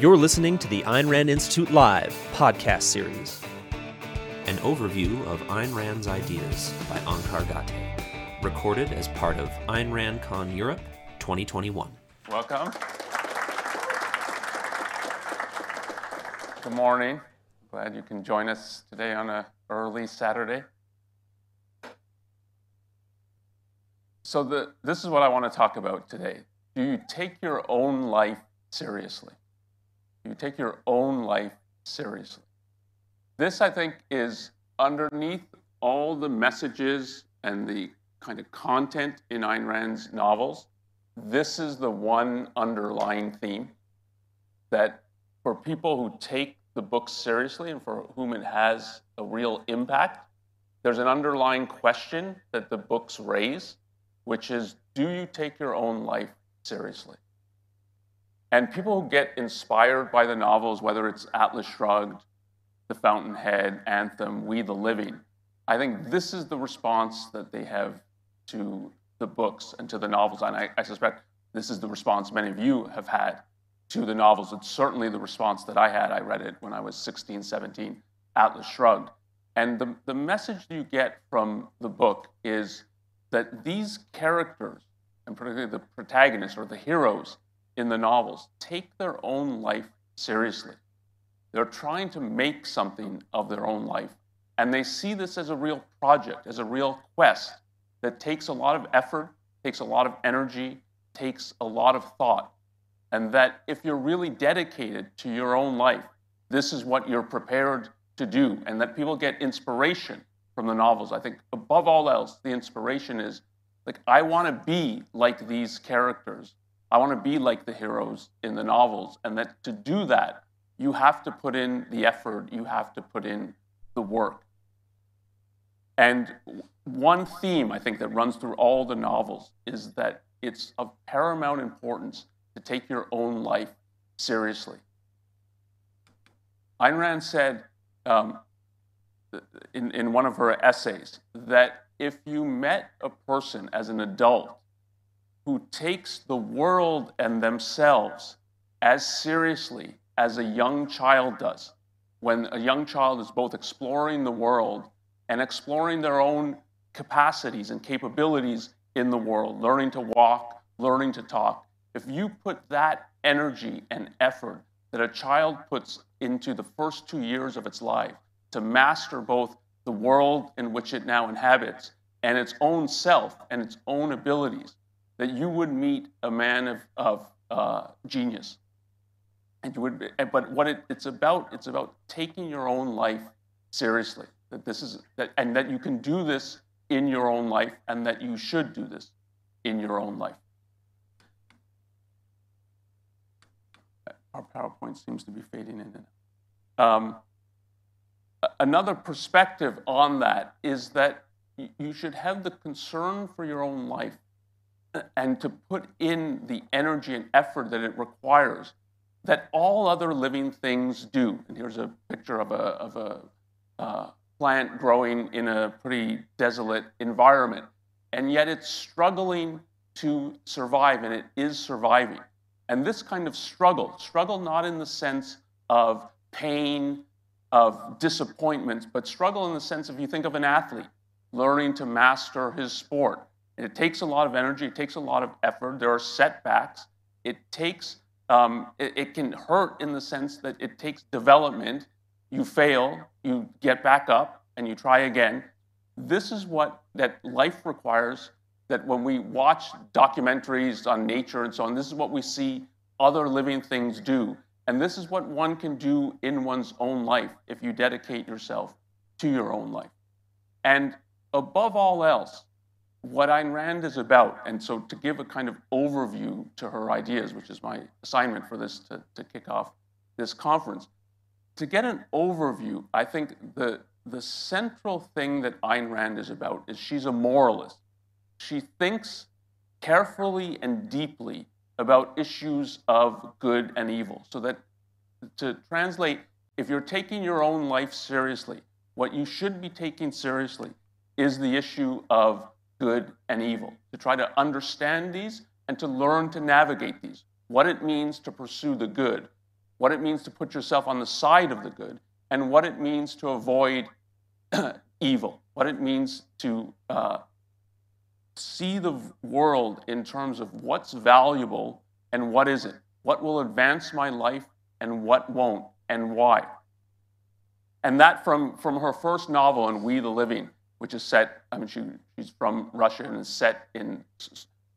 You're listening to the Ayn Rand Institute Live podcast series. An overview of Ayn Rand's ideas by Onkar Ghate, Recorded as part of Ayn Rand Con Europe 2021. Welcome. Good morning. Glad you can join us today on a early Saturday. So the, this is what I want to talk about today. Do you take your own life seriously? You take your own life seriously? This, I think, is underneath all the messages and the kind of content in Ayn Rand's novels. This is the one underlying theme that for people who take the book seriously and for whom it has a real impact, there's an underlying question that the books raise, which is do you take your own life seriously? And people who get inspired by the novels, whether it's Atlas Shrugged, The Fountainhead, Anthem, We the Living, I think this is the response that they have to the books and to the novels. And I, I suspect this is the response many of you have had to the novels. It's certainly the response that I had. I read it when I was 16, 17, Atlas Shrugged. And the, the message you get from the book is that these characters, and particularly the protagonists or the heroes in the novels, take their own life seriously. They're trying to make something of their own life. And they see this as a real project, as a real quest that takes a lot of effort, takes a lot of energy, takes a lot of thought. And that if you're really dedicated to your own life, this is what you're prepared to do. And that people get inspiration from the novels. I think above all else, the inspiration is like, I want to be like these characters. I want to be like the heroes in the novels. And that to do that, you have to put in the effort, you have to put in the work. And one theme I think that runs through all the novels is that it's of paramount importance to take your own life seriously. Ayn Rand said um, in, in one of her essays that if you met a person as an adult who takes the world and themselves as seriously as a young child does, when a young child is both exploring the world and exploring their own capacities and capabilities in the world, learning to walk, learning to talk, if you put that energy and effort that a child puts into the first two years of its life to master both the world in which it now inhabits and its own self and its own abilities, that you would meet a man of, of uh, genius. And you would, be, but what it, it's about, it's about taking your own life seriously. That this is that, and that you can do this in your own life, and that you should do this in your own life. Our PowerPoint seems to be fading in. Um, another perspective on that is that you should have the concern for your own life and to put in the energy and effort that it requires that all other living things do. And here's a picture of a, of a uh, plant growing in a pretty desolate environment. And yet it's struggling to survive, and it is surviving. And this kind of struggle, struggle not in the sense of pain, of disappointment, but struggle in the sense if you think of an athlete learning to master his sport. It takes a lot of energy, it takes a lot of effort. There are setbacks. It takes, um, it, it can hurt in the sense that it takes development. You fail, you get back up, and you try again. This is what that life requires. That when we watch documentaries on nature and so on, this is what we see other living things do. And this is what one can do in one's own life if you dedicate yourself to your own life. And above all else, what Ayn Rand is about, and so to give a kind of overview to her ideas, which is my assignment for this to, to kick off this conference, to get an overview, I think the, the central thing that Ayn Rand is about is she's a moralist. She thinks carefully and deeply about issues of good and evil. So that to translate, if you're taking your own life seriously, what you should be taking seriously is the issue of good and evil, to try to understand these and to learn to navigate these, what it means to pursue the good, what it means to put yourself on the side of the good, and what it means to avoid evil, what it means to uh, see the world in terms of what's valuable and what isn't, what will advance my life and what won't, and why. And that from, from her first novel, in We the Living, which is set, I mean, she, she's from Russia and is set in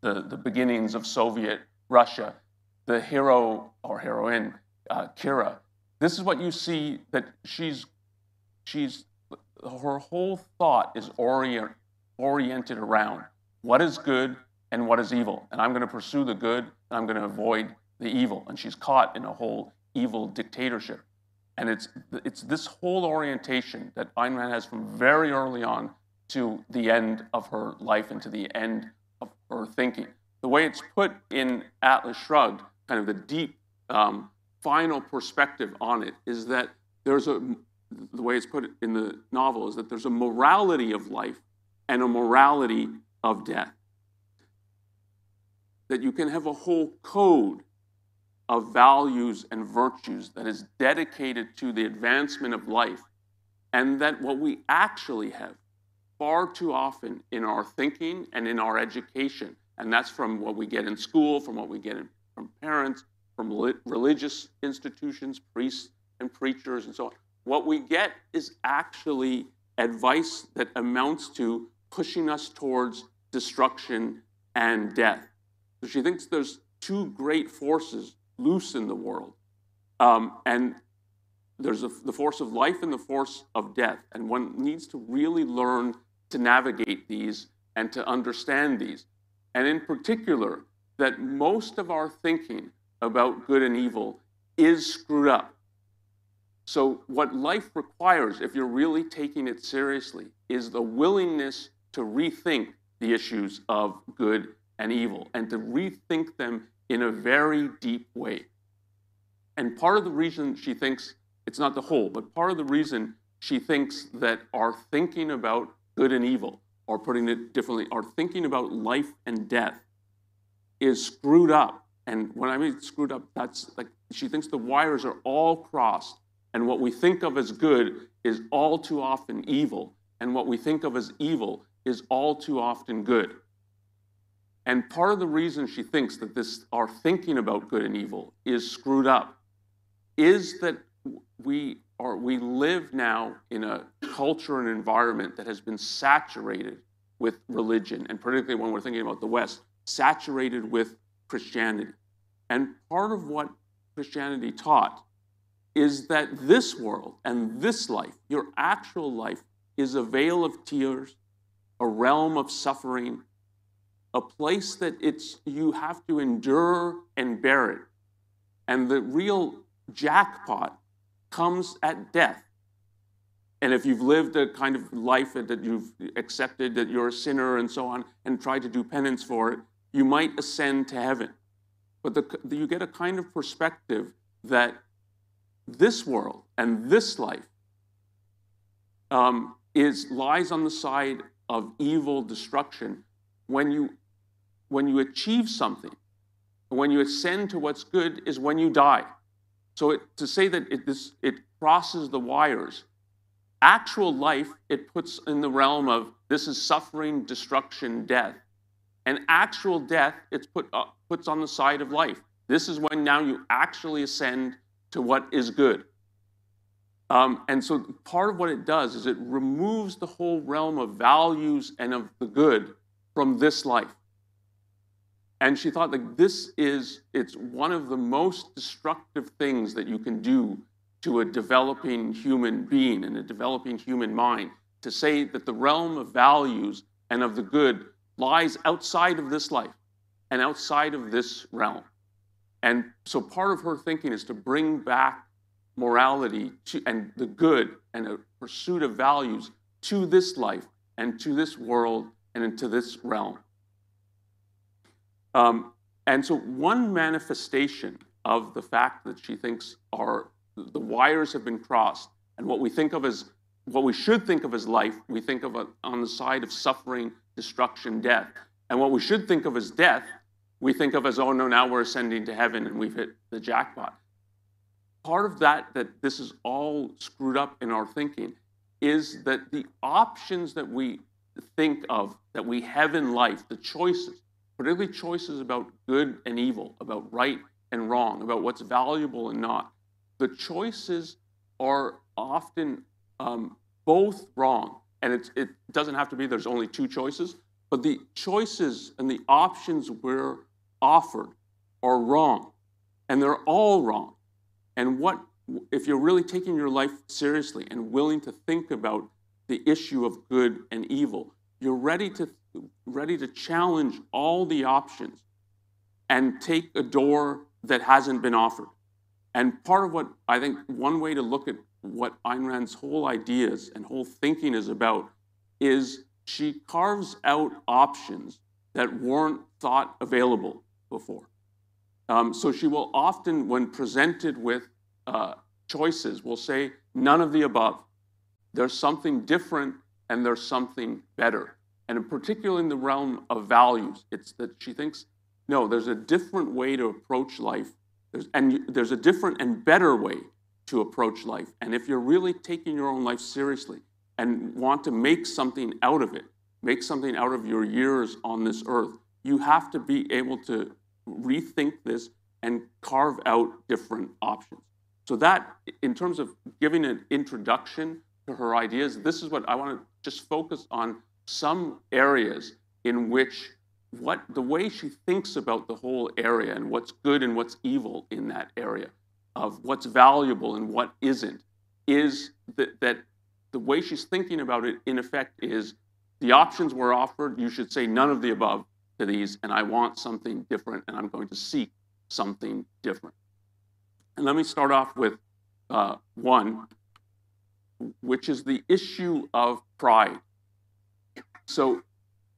the, the beginnings of Soviet Russia. The hero or heroine, uh, Kira, this is what you see that she's, she's, her whole thought is orient, oriented around what is good and what is evil. And I'm going to pursue the good and I'm going to avoid the evil. And she's caught in a whole evil dictatorship. And it's, it's this whole orientation that Ayn Rand has from very early on to the end of her life and to the end of her thinking. The way it's put in Atlas Shrugged, kind of the deep um, final perspective on it, is that there's a, the way it's put in the novel is that there's a morality of life and a morality of death. That you can have a whole code of values and virtues that is dedicated to the advancement of life, and that what we actually have far too often in our thinking and in our education, and that's from what we get in school, from what we get in, from parents, from religious institutions, priests and preachers, and so on. What we get is actually advice that amounts to pushing us towards destruction and death. So she thinks there's two great forces loose in the world. Um, and there's a, the force of life and the force of death. And one needs to really learn to navigate these and to understand these. And in particular, that most of our thinking about good and evil is screwed up. So, what life requires, if you're really taking it seriously, is the willingness to rethink the issues of good and evil and to rethink them in a very deep way. And part of the reason she thinks it's not the whole, but part of the reason she thinks that our thinking about good and evil, or putting it differently, our thinking about life and death is screwed up. And when I mean screwed up, that's like she thinks the wires are all crossed, and what we think of as good is all too often evil, and what we think of as evil is all too often good. And part of the reason she thinks that this our thinking about good and evil is screwed up is that we are we live now in a culture and environment that has been saturated with religion, and particularly when we're thinking about the West, saturated with Christianity. And part of what Christianity taught is that this world and this life, your actual life, is a vale of tears, a realm of suffering, a place that it's you have to endure and bear it. And the real jackpot comes at death. And if you've lived a kind of life that you've accepted that you're a sinner and so on, and tried to do penance for it, you might ascend to heaven. But the, you get a kind of perspective that this world and this life um, is lies on the side of evil destruction when you when you achieve something when you ascend to what's good is when you die. So it, to say that it, this, it crosses the wires actual life it puts in the realm of this is suffering destruction death. And actual death it's put uh, puts on the side of life. This is when now you actually ascend to what is good. Um, and so part of what it does is it removes the whole realm of values and of the good from this life. And she thought that this is, it's one of the most destructive things that you can do to a developing human being and a developing human mind to say that the realm of values and of the good lies outside of this life and outside of this realm. And so part of her thinking is to bring back morality to, and the good and a pursuit of values to this life and to this world and into this realm. Um, and so, one manifestation of the fact that she thinks are the wires have been crossed, and what we think of as what we should think of as life, we think of a, on the side of suffering, destruction, death. And what we should think of as death, we think of as, oh no, now we're ascending to heaven and we've hit the jackpot part of that, that this is all screwed up in our thinking, is that the options that we think of, that we have in life, the choices, particularly choices about good and evil, about right and wrong, about what's valuable and not, the choices are often um, both wrong. And it doesn't have to be there's only two choices, but the choices and the options we're offered are wrong. And they're all wrong. And what, if you're really taking your life seriously and willing to think about the issue of good and evil, you're ready to, ready to challenge all the options and take a door that hasn't been offered. And part of what I think one way to look at what Ayn Rand's whole ideas and whole thinking is about is she carves out options that weren't thought available before. Um, so she will often, when presented with uh, choices, will say, none of the above. There's something different and there's something better. And particularly in the realm of values, it's that she thinks, no, there's a different way to approach life. There's, and there's a different and better way to approach life. And if you're really taking your own life seriously and want to make something out of it, make something out of your years on this earth, you have to be able to rethink this and carve out different options. So that, in terms of giving an introduction to her ideas, this is what I want to just focus on some areas in which what the way she thinks about the whole area and what's good and what's evil in that area of what's valuable and what isn't is that, that the way she's thinking about it in effect is the options were offered. You should say none of the above to these and i want something different and i'm going to seek something different. And let me start off with uh, one which is the issue of pride so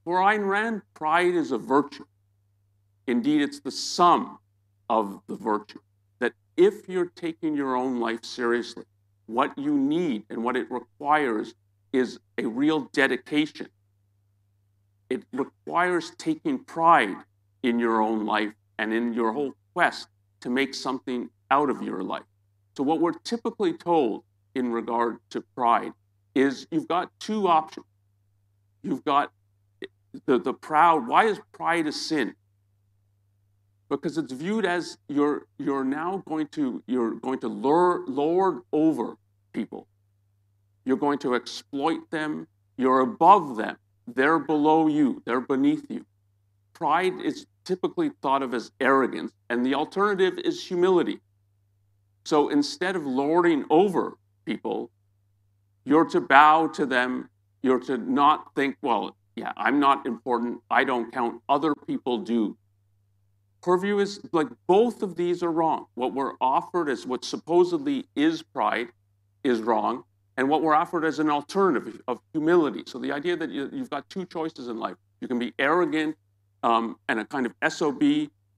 for Ayn Rand, pride is a virtue. Indeed, it's the sum of the virtue. That if you're taking your own life seriously, what you need and what it requires is a real dedication. It requires taking pride in your own life and in your whole quest to make something out of your life. So, what we're typically told in regard to pride is you've got two options. You've got the, the proud. Why is pride a sin? Because it's viewed as you're you're now going to you're going to lure, lord over people. You're going to exploit them. You're above them. They're below you. They're beneath you. Pride is typically thought of as arrogance, and the alternative is humility. So instead of lording over people, you're to bow to them. You're to not think, well, yeah, I'm not important. I don't count. Other people do. Her view is like both of these are wrong. What we're offered as what supposedly is pride is wrong, and what we're offered as an alternative of humility. So the idea that you, have got two choices in life: you can be arrogant um, and a kind of sob,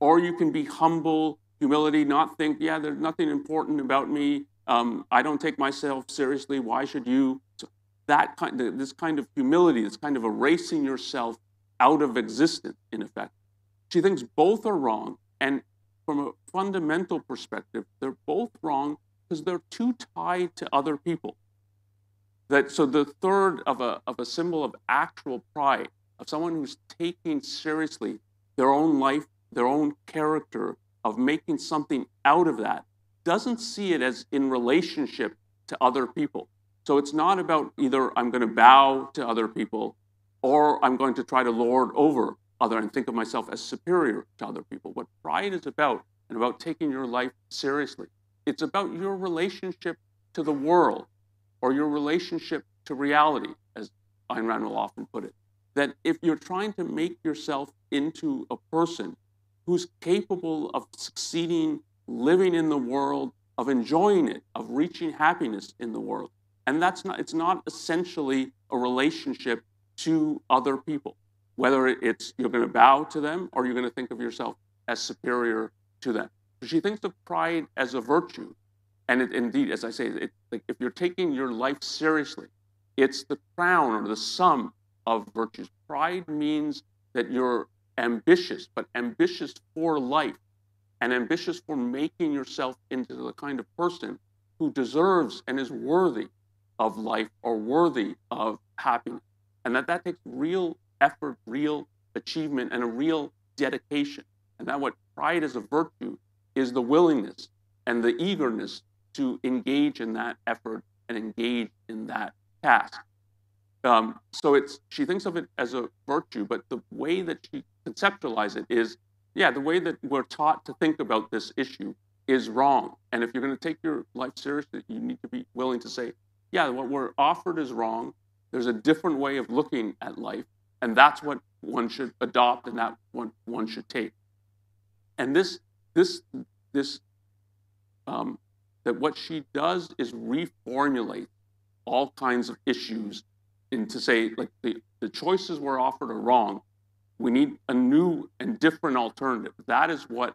or you can be humble, humility, not think, yeah, there's nothing important about me. Um, I don't take myself seriously. Why should you? That kind of, this kind of humility, this kind of erasing yourself out of existence, in effect. She thinks both are wrong, and from a fundamental perspective, they're both wrong because they're too tied to other people. That so the third of a of a symbol of actual pride, of someone who's taking seriously their own life, their own character, of making something out of that, doesn't see it as in relationship to other people. So it's not about either I'm going to bow to other people or I'm going to try to lord over other and think of myself as superior to other people. What pride is about and about taking your life seriously, it's about your relationship to the world or your relationship to reality, as Ayn Rand will often put it. That if you're trying to make yourself into a person who's capable of succeeding, living in the world, of enjoying it, of reaching happiness in the world, and that's not, it's not essentially a relationship to other people, whether it's you're going to bow to them or you're going to think of yourself as superior to them. She thinks of pride as a virtue. And it, indeed, as I say, it, like if you're taking your life seriously, it's the crown or the sum of virtues. Pride means that you're ambitious, but ambitious for life. and ambitious for making yourself into the kind of person who deserves and is worthy of life or worthy of happiness. And that that takes real effort, real achievement, and a real dedication. And that what pride as a virtue is the willingness and the eagerness to engage in that effort and engage in that task. Um, so it's she thinks of it as a virtue, but the way that she conceptualizes it is, yeah, the way that we're taught to think about this issue is wrong. And if you're going to take your life seriously, you need to be willing to say, yeah, what we're offered is wrong. There's a different way of looking at life, and that's what one should adopt, and that one one should take. And this this this um, that what she does is reformulate all kinds of issues into say like the, the choices we're offered are wrong we need a new and different alternative that is what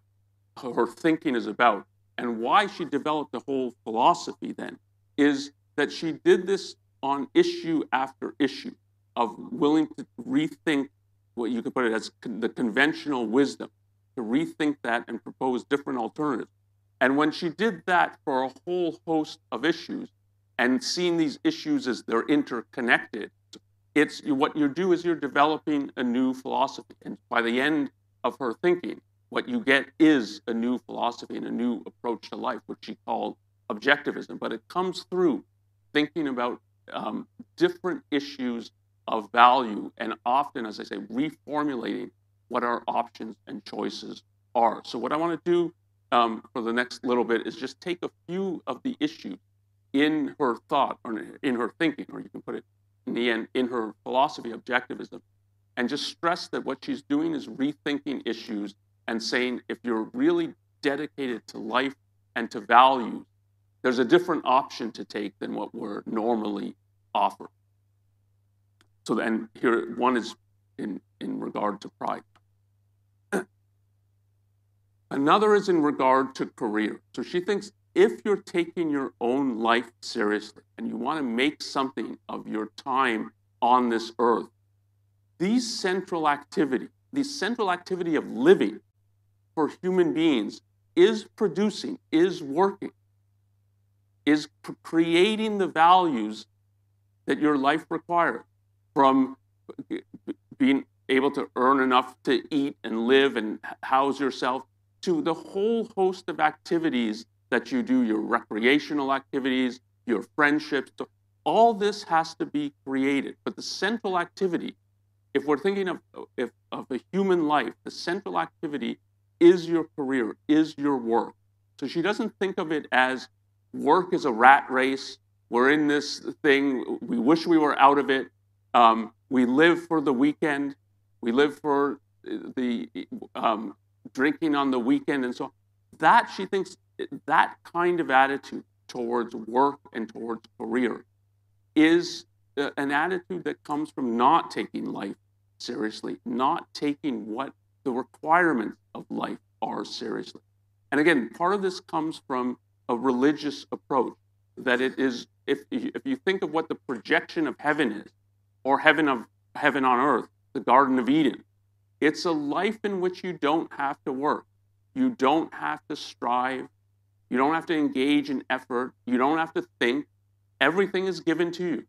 her thinking is about and why she developed the whole philosophy then is that she did this on issue after issue of willing to rethink what you could put it as con- the conventional wisdom to rethink that and propose different alternatives and when she did that for a whole host of issues and seeing these issues as they're interconnected, it's what you do is you're developing a new philosophy. And by the end of her thinking, what you get is a new philosophy and a new approach to life, which she called objectivism. But it comes through thinking about um, different issues of value and often, as I say, reformulating what our options and choices are. So, what I want to do um, for the next little bit is just take a few of the issues in her thought or in her thinking, or you can put it in the end in her philosophy, objectivism, and just stress that what she's doing is rethinking issues and saying if you're really dedicated to life and to values, there's a different option to take than what we're normally offered. So then here one is in, in regard to pride. Another is in regard to career. So she thinks if you're taking your own life seriously and you want to make something of your time on this earth, these central activity, the central activity of living for human beings is producing, is working, is creating the values that your life requires from uh, being able to earn enough to eat and live and house yourself to the whole host of activities that you do, your recreational activities, your friendships. All this has to be created. But the central activity, if we're thinking of, if, of a human life, the central activity is your career, is your work. So she doesn't think of it as work is a rat race. We're in this thing. We wish we were out of it. Um, we live for the weekend. We live for the um, drinking on the weekend and so. That she thinks that kind of attitude towards work and towards career is an attitude that comes from not taking life seriously, not taking what the requirements of life are seriously. And again, part of this comes from a religious approach that it is if if you think of what the projection of heaven is or heaven of heaven on earth, the garden of Eden, it's a life in which you don't have to work. You don't have to strive. You don't have to engage in effort. You don't have to think. Everything is given to you.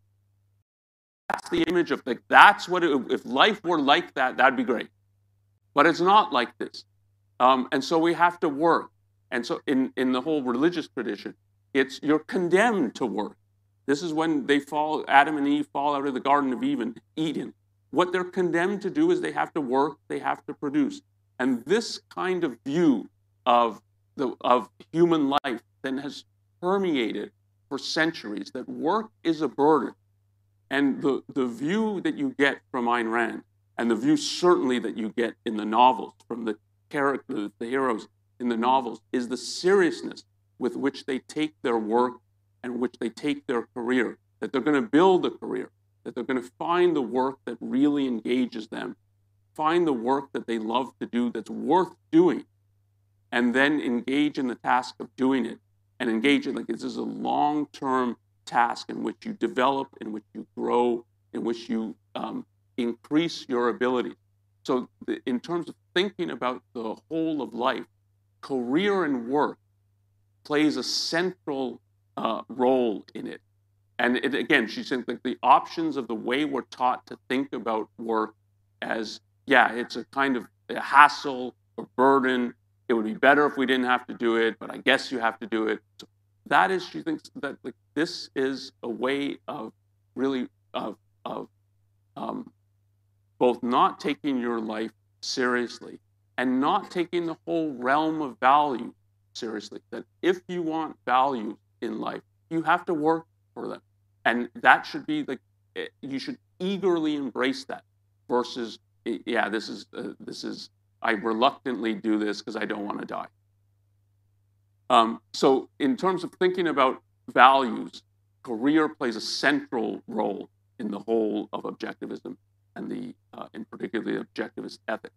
That's the image of like that's what it, if life were like that, that'd be great. But it's not like this, um, and so we have to work. And so in in the whole religious tradition, it's you're condemned to work. This is when they fall. Adam and Eve fall out of the Garden of Eden. Eden what they're condemned to do is they have to work, they have to produce. And this kind of view of, the, of human life then has permeated for centuries that work is a burden. And the, the view that you get from Ayn Rand, and the view certainly that you get in the novels from the characters, the heroes in the novels, is the seriousness with which they take their work and which they take their career, that they're going to build a career, that they're going to find the work that really engages them, find the work that they love to do that's worth doing, and then engage in the task of doing it and engage in like this is a long-term task in which you develop, in which you grow, in which you um, increase your ability. So, the, in terms of thinking about the whole of life, career and work plays a central uh, role in it. And it, again, she's saying like the options of the way we're taught to think about work as, yeah, it's a kind of a hassle or burden. It would be better if we didn't have to do it, but I guess you have to do it. So that is, she thinks that like this is a way of really of of um, both not taking your life seriously and not taking the whole realm of value seriously. That if you want value in life, you have to work for them, and that should be like eh, you should eagerly embrace that versus eh, yeah, this is uh, this is I reluctantly do this because I don't want to die. Um, so, in terms of thinking about values, career plays a central role in the whole of objectivism and the, uh, in particular, the objectivist ethic.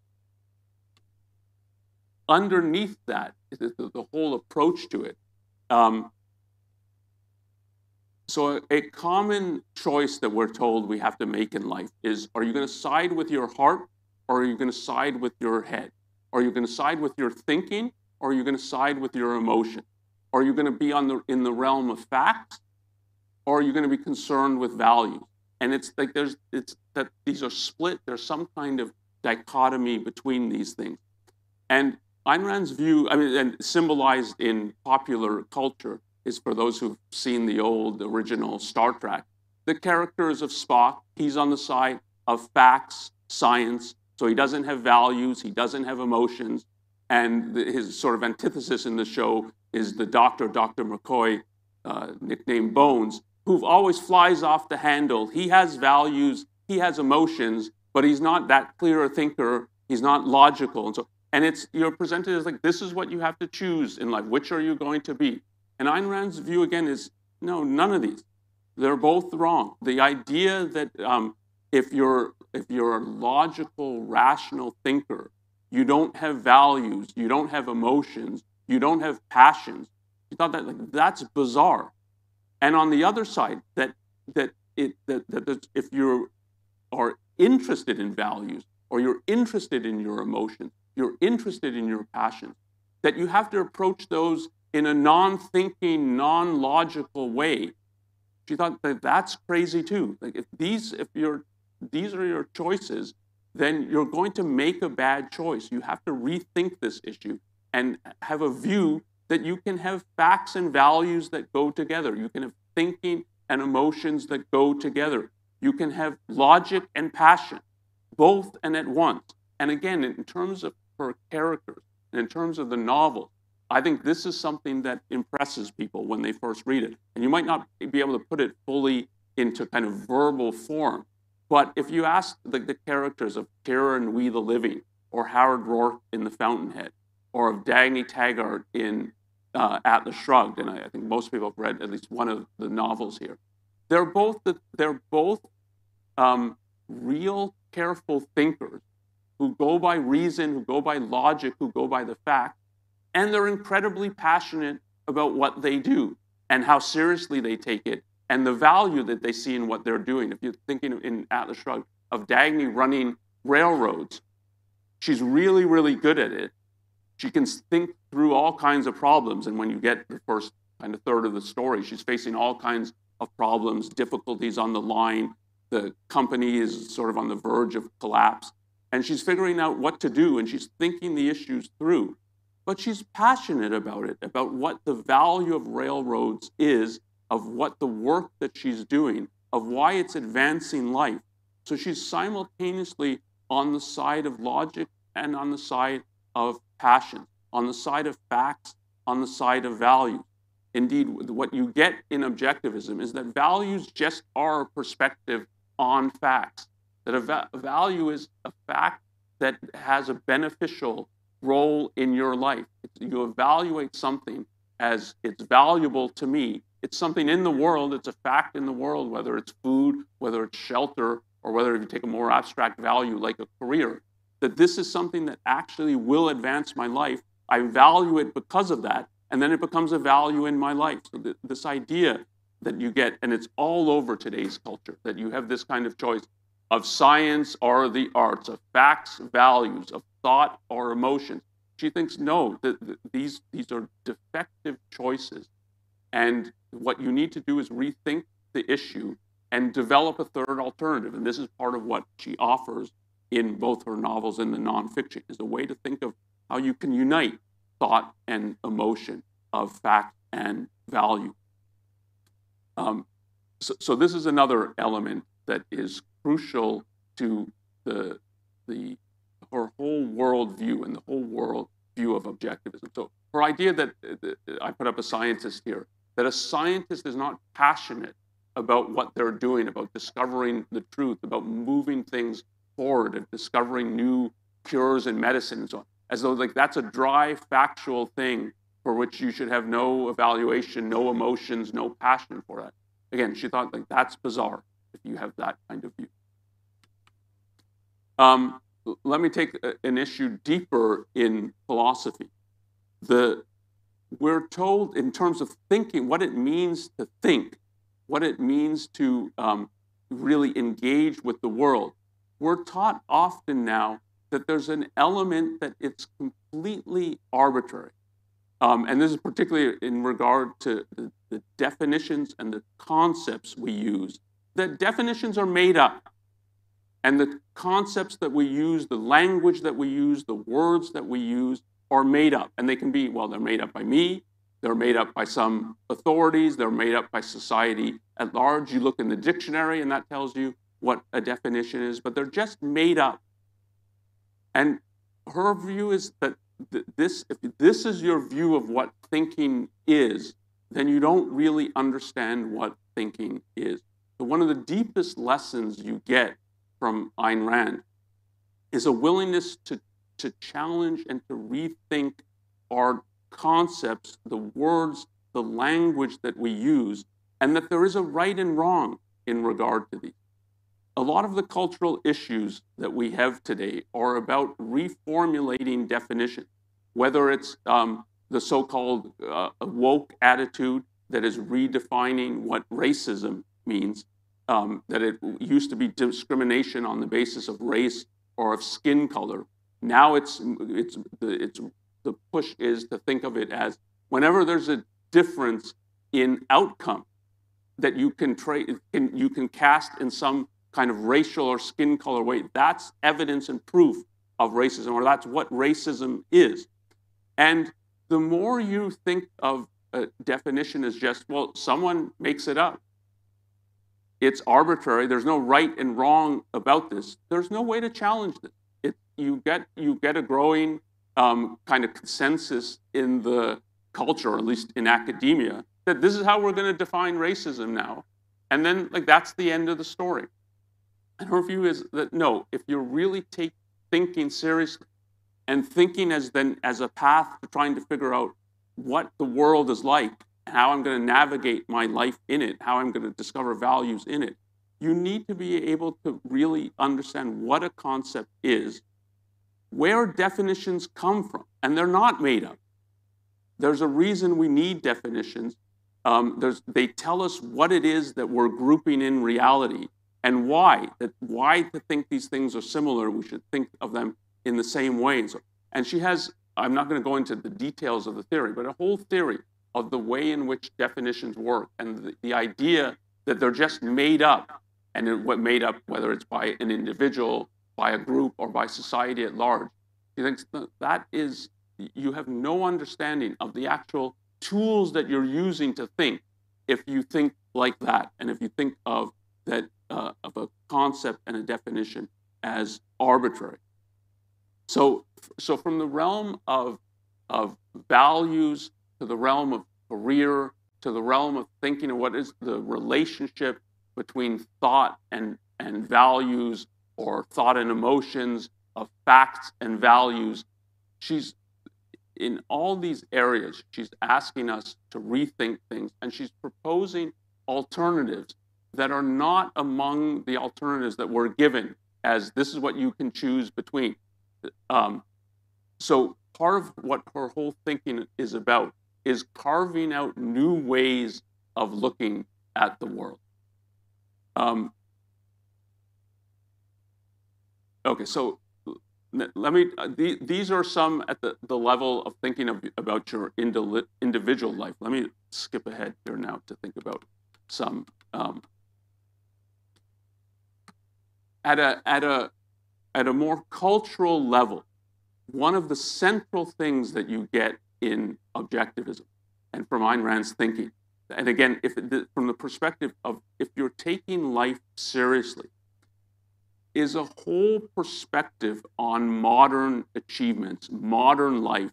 Underneath that is the, whole approach to it. Um, so, a, a common choice that we're told we have to make in life is: Are you going to side with your heart, or are you going to side with your head? Are you going to side with your thinking, or are you going to side with your emotion? Are you going to be on the, in the realm of facts, or are you going to be concerned with value? And it's like there's it's that these are split. There's some kind of dichotomy between these things. And Ayn Rand's view, I mean, and symbolized in popular culture, is for those who've seen the old original Star Trek. The characters of Spock, he's on the side of facts, science, so he doesn't have values, he doesn't have emotions, and the, his sort of antithesis in the show is the doctor, Dr. McCoy, uh, nicknamed Bones, who always flies off the handle. He has values, he has emotions, but he's not that clear a thinker. He's not logical. And so, and it's you're presented as like this is what you have to choose in life. Which are you going to be? And Ayn Rand's view again is no, none of these. They're both wrong. The idea that um, if you're if you're a logical, rational thinker, you don't have values, you don't have emotions, you don't have passions. You thought that like that's bizarre. And on the other side, that that it that, that if you are interested in values or you're interested in your emotions, you're interested in your passions, that you have to approach those in a non-thinking, non-logical way. She thought that that's crazy too. Like if these, if you're these are your choices, then you're going to make a bad choice. You have to rethink this issue and have a view that you can have facts and values that go together. You can have thinking and emotions that go together. You can have logic and passion, both and at once. And again, in terms of her characters and in terms of the novel, I think this is something that impresses people when they first read it. And you might not be able to put it fully into kind of verbal form, but if you ask the, the characters of Terror and We the Living, or Howard Roark in The Fountainhead, or of Dagny Taggart in uh, Atlas Shrugged, and I, I, think most people have read at least one of the novels here. They're both the, they're both um, real careful thinkers who go by reason, who go by logic, who go by the fact, and they're incredibly passionate about what they do and how seriously they take it and the value that they see in what they're doing. If you're thinking in Atlas Shrugged of Dagny running railroads, she's really, really good at it. She can think through all kinds of problems. And when you get the first kind of third of the story, she's facing all kinds of problems, difficulties on the line. The company is sort of on the verge of collapse. And she's figuring out what to do and she's thinking the issues through. But she's passionate about it, about what the value of railroads is of what the work that she's doing, of why it's advancing life. So she's simultaneously on the side of logic and on the side of passion, on the side of facts, on the side of value. Indeed, what you get in objectivism is that values just are a perspective on facts, that a, va- value is a fact that has a beneficial role in your life. You evaluate something as it's valuable to me it's something in the world, it's a fact in the world, whether it's food, whether it's shelter, or whether if you take a more abstract value like a career, that this is something that actually will advance my life. I value it because of that, and then it becomes a value in my life. So th- this idea that you get, and it's all over today's culture, that you have this kind of choice of science or the arts, of facts, values, of thought or emotions. she thinks no, that that these these are defective choices, and what you need to do is rethink the issue and develop a third alternative. And this is part of what she offers in both her novels and the nonfiction is a way to think of how you can unite thought and emotion of fact and value. Um, so, so this is another element that is crucial to the the her whole world view and the whole world view of objectivism. So her idea that, that I put up a scientist here that a scientist is not passionate about what they're doing, about discovering the truth, about moving things forward and discovering new cures and medicine and so on, as though like that's a dry factual thing for which you should have no evaluation, no emotions, no passion for that. Again, she thought like that's bizarre if you have that kind of view. Um, let me take an issue deeper in philosophy. The we're told in terms of thinking what it means to think, what it means to um, really engage with the world. We're taught often now that there's an element that it's completely arbitrary. Um, and this is particularly in regard to the, the definitions and the concepts we use. The definitions are made up. And the concepts that we use, the language that we use, the words that we use are made up. And they can be, well, they're made up by me, they're made up by some authorities, they're made up by society at large. You look in the dictionary and that tells you what a definition is, but they're just made up. And her view is that this, if this is your view of what thinking is, then you don't really understand what thinking is. So one of the deepest lessons you get from Ayn Rand is a willingness to, to challenge and to rethink our concepts, the words, the language that we use, and that there is a right and wrong in regard to these. A lot of the cultural issues that we have today are about reformulating definitions, whether it's um, the so called uh, woke attitude that is redefining what racism means, um, that it used to be discrimination on the basis of race or of skin color. Now it's it's the it's the push is to think of it as whenever there's a difference in outcome that you can trade you can cast in some kind of racial or skin color way. That's evidence and proof of racism, or that's what racism is. And the more you think of a definition as just well, someone makes it up it's arbitrary. There's no right and wrong about this. There's no way to challenge this. It, you get you get a growing um, kind of consensus in the culture, or at least in academia, that this is how we're going to define racism now, and then like that's the end of the story. And her view is that no, if you really take thinking seriously, and thinking as then as a path to trying to figure out what the world is like how I'm going to navigate my life in it, how I'm going to discover values in it. You need to be able to really understand what a concept is, where definitions come from, and they're not made up. There's a reason we need definitions. Um, they tell us what it is that we're grouping in reality and why. That why to think these things are similar, we should think of them in the same way. And, so, and she has. I'm not going to go into the details of the theory, but a whole theory of the way in which definitions work and the, the idea that they're just made up and what made up, whether it's by an individual, by a group, or by society at large. He thinks that is, you have no understanding of the actual tools that you're using to think if you think like that and if you think of that uh, of a concept and a definition as arbitrary. So, so from the realm of, of values to the realm of career, to the realm of thinking of what is the relationship between thought and, and values or thought and emotions, of facts and values. She's in all these areas, she's asking us to rethink things and she's proposing alternatives that are not among the alternatives that we're given as this is what you can choose between. Um, so part of what her whole thinking is about is carving out new ways of looking at the world. Um, okay, so let me, uh, the, these are some at the, the level of thinking of, about your individual life. Let me skip ahead here now to think about some. Um, at, a, at, a, at a more cultural level, one of the central things that you get in objectivism and from Ayn Rand's thinking, and again, if the, from the perspective of if you're taking life seriously, is a whole perspective on modern achievements, modern life.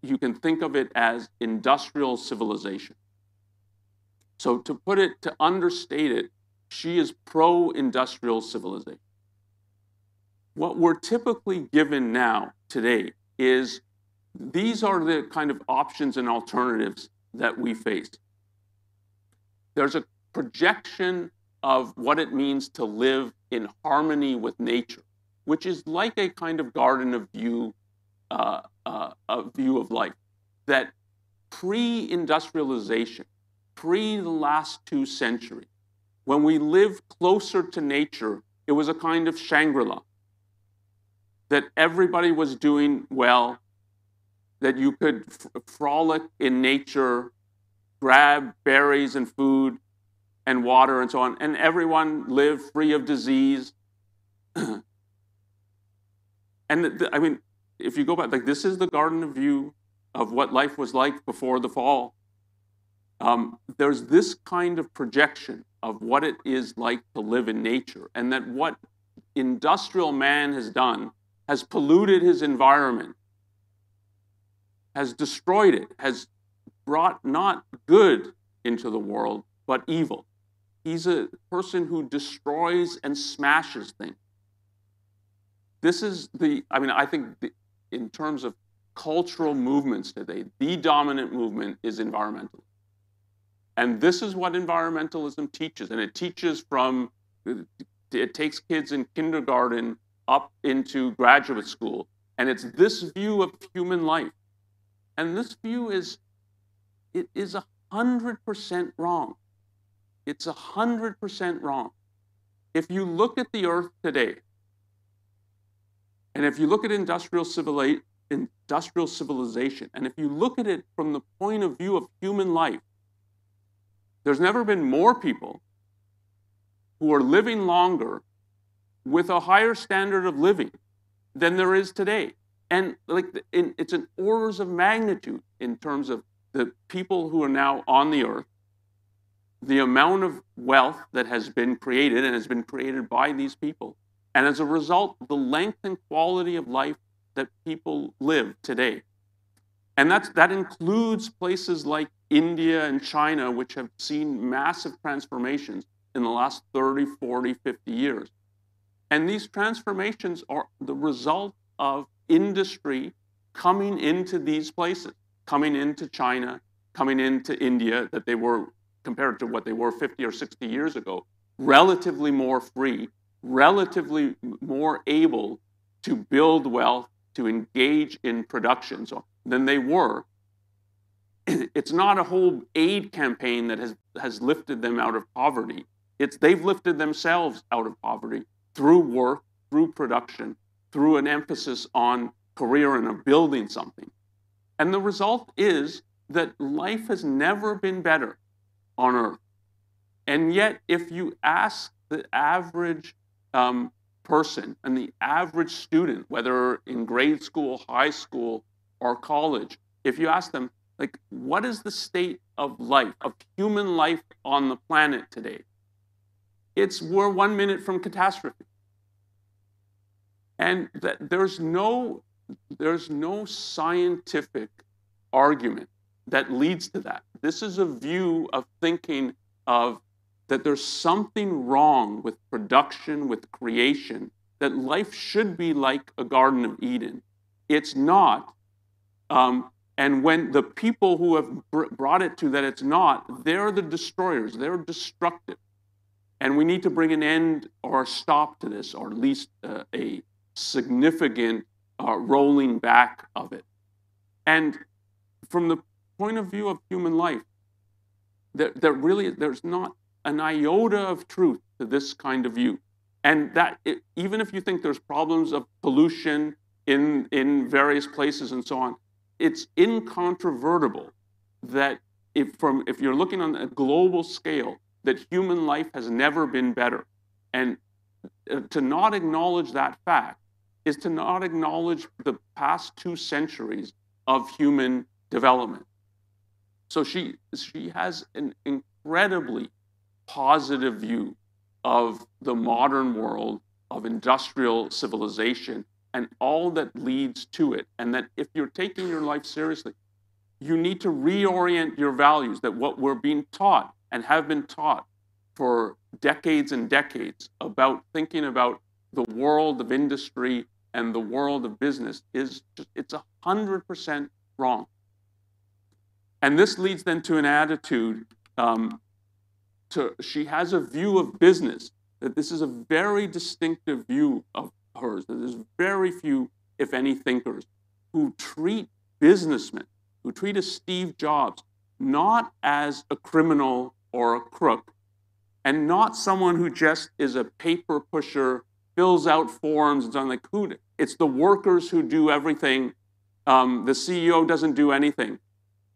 You can think of it as industrial civilization. So, to put it, to understate it, she is pro industrial civilization. What we're typically given now, today, is these are the kind of options and alternatives that we face. There's a projection of what it means to live in harmony with nature, which is like a kind of garden of Eden, uh, uh, a view of life. That pre-industrialization, pre the last two centuries, when we lived closer to nature, it was a kind of Shangri-La. That everybody was doing well, that you could frolic in nature, grab berries and food, and water and so on, and everyone lived free of disease. and I mean, if you go back, like this is the Garden of Eden of what life was like before the fall. Um, there's this kind of projection of what it is like to live in nature, and that what industrial man has done has polluted his environment, has destroyed it, has brought not good into the world, but evil. He's a person who destroys and smashes things. This is the, I mean, I think the, in terms of cultural movements today, the dominant movement is environmentalism. And this is what environmentalism teaches. And it teaches from, it takes kids in kindergarten up into graduate school. And it's this view of human life. And this view is, it is 100% wrong. It's 100% wrong. If you look at the earth today, and if you look at industrial, civili- industrial civilization, and if you look at it from the point of view of human life, there's never been more people who are living longer with a higher standard of living than there is today. And like in, it's an orders of magnitude in terms of the people who are now on the earth the amount of wealth that has been created and has been created by these people. And as a result, the length and quality of life that people live today. And that's, that includes places like India and China, which have seen massive transformations in the last 30, 40, 50 years. And these transformations are the result of industry coming into these places, coming into China, coming into India, that they were compared to what they were 50 or 60 years ago, relatively more free, relatively more able to build wealth, to engage in production so, than they were. It's not a whole aid campaign that has, has lifted them out of poverty. It's they've lifted themselves out of poverty through work, through production, through an emphasis on career and of building something. And the result is that life has never been better on earth. And yet, if you ask the average um, person and the average student, whether in grade school, high school, or college, if you ask them, like, what is the state of life, of human life on the planet today? It's we're one minute from catastrophe. And that there's no there's no scientific argument that leads to that. This is a view of thinking of that there's something wrong with production, with creation, that life should be like a Garden of Eden. It's not. Um, and when the people who have br- brought it to that it's not, they're the destroyers, they're destructive. And we need to bring an end or a stop to this, or at least uh, a significant uh, rolling back of it. And from the point of view of human life, that, that really there's not an iota of truth to this kind of view. And that it, even if you think there's problems of pollution in, in various places and so on. It's incontrovertible that if, from, if you're looking on a global scale, that human life has never been better. And uh, to not acknowledge that fact is to not acknowledge the past two centuries of human development. So she, she has an incredibly positive view of the modern world, of industrial civilization, and all that leads to it. And that if you're taking your life seriously, you need to reorient your values, that what we're being taught and have been taught for decades and decades about thinking about the world of industry and the world of business is just, it's a hundred percent wrong. And this leads then to an attitude. Um, to she has a view of business that this is a very distinctive view of hers. That there's very few, if any, thinkers who treat businessmen, who treat a Steve Jobs not as a criminal or a crook, and not someone who just is a paper pusher, fills out forms and something like who. It's the workers who do everything. Um, the CEO doesn't do anything.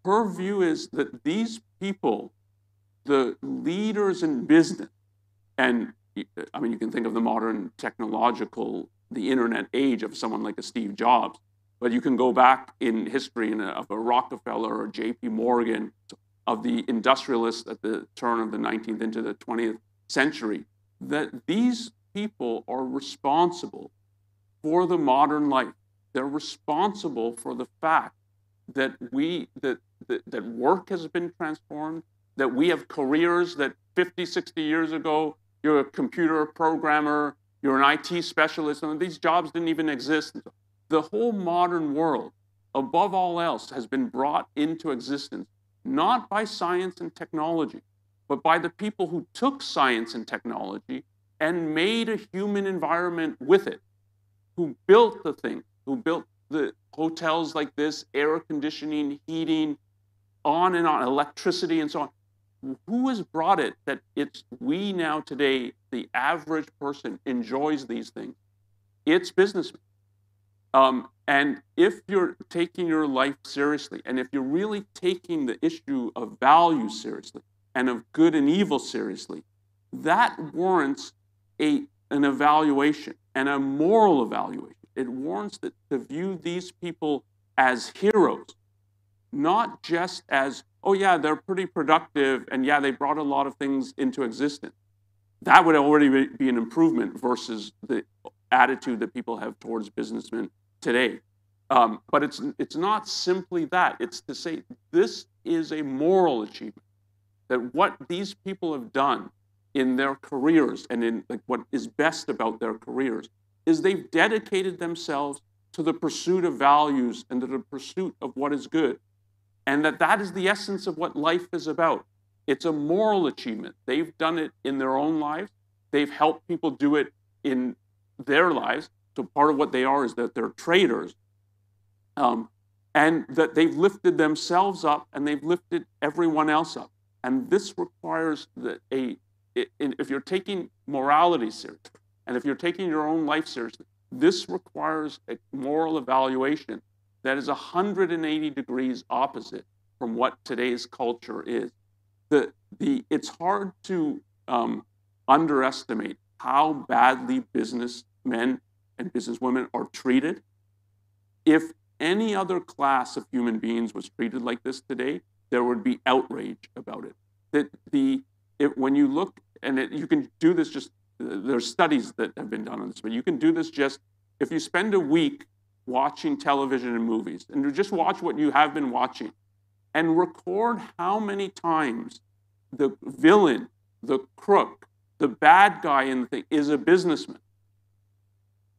Her view is that these people, the leaders in business, and I mean, you can think of the modern technological, the internet age of someone like a Steve Jobs, but you can go back in history in a, of a Rockefeller or J.P. Morgan, of the industrialists at the turn of the 19th into the 20th century, that these people are responsible for the modern life. They're responsible for the fact that we that, that, that work has been transformed, that we have careers that 50, 60 years ago, you're a computer programmer, you're an IT specialist, and these jobs didn't even exist. The whole modern world, above all else, has been brought into existence not by science and technology, but by the people who took science and technology and made a human environment with it, who built the thing, who built the hotels like this, air conditioning, heating, on and on, electricity and so on. Who has brought it that it's we now today, the average person enjoys these things? It's businessmen. Um, and if you're taking your life seriously, and if you're really taking the issue of value seriously and of good and evil seriously, that warrants a, an evaluation and a moral evaluation. It warns that to view these people as heroes, not just as, oh, yeah, they're pretty productive, and yeah, they brought a lot of things into existence. That would already be an improvement versus the attitude that people have towards businessmen today. Um, but it's, it's not simply that. It's to say this is a moral achievement. That what these people have done in their careers and in like, what is best about their careers is they've dedicated themselves to the pursuit of values and to the pursuit of what is good. And that that is the essence of what life is about. It's a moral achievement. They've done it in their own lives. They've helped people do it in their lives. So part of what they are is that they're traders. Um, and that they've lifted themselves up and they've lifted everyone else up. And this requires that a, if you're taking morality seriously, and if you're taking your own life seriously, this requires a moral evaluation that is 180 degrees opposite from what today's culture is. The, the, it's hard to um, underestimate how badly businessmen and businesswomen are treated. If any other class of human beings was treated like this today, there would be outrage about it. That the it, when you look and it, you can do this just there's studies that have been done on this, but you can do this just if you spend a week watching television and movies and just watch what you have been watching and record how many times the villain, the crook, the bad guy in the thing is a businessman.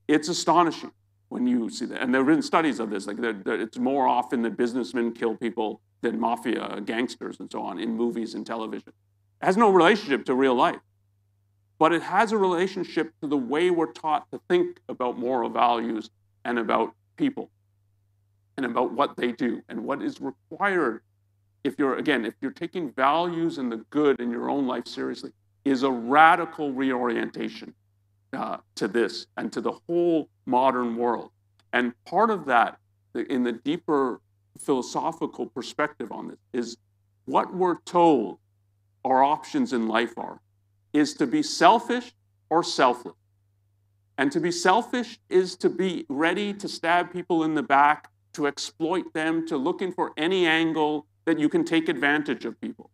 It's astonishing when you see that. And there have been studies of this, like they're, they're, it's more often that businessmen kill people than mafia gangsters and so on in movies and television. Has no relationship to real life, but it has a relationship to the way we're taught to think about moral values and about people and about what they do and what is required if you're again if you're taking values and the good in your own life seriously is a radical reorientation uh, to this and to the whole modern world. And part of that, in the deeper philosophical perspective on this, is what we're told our options in life are is to be selfish or selfless. And to be selfish is to be ready to stab people in the back, to exploit them, to looking for any angle that you can take advantage of people.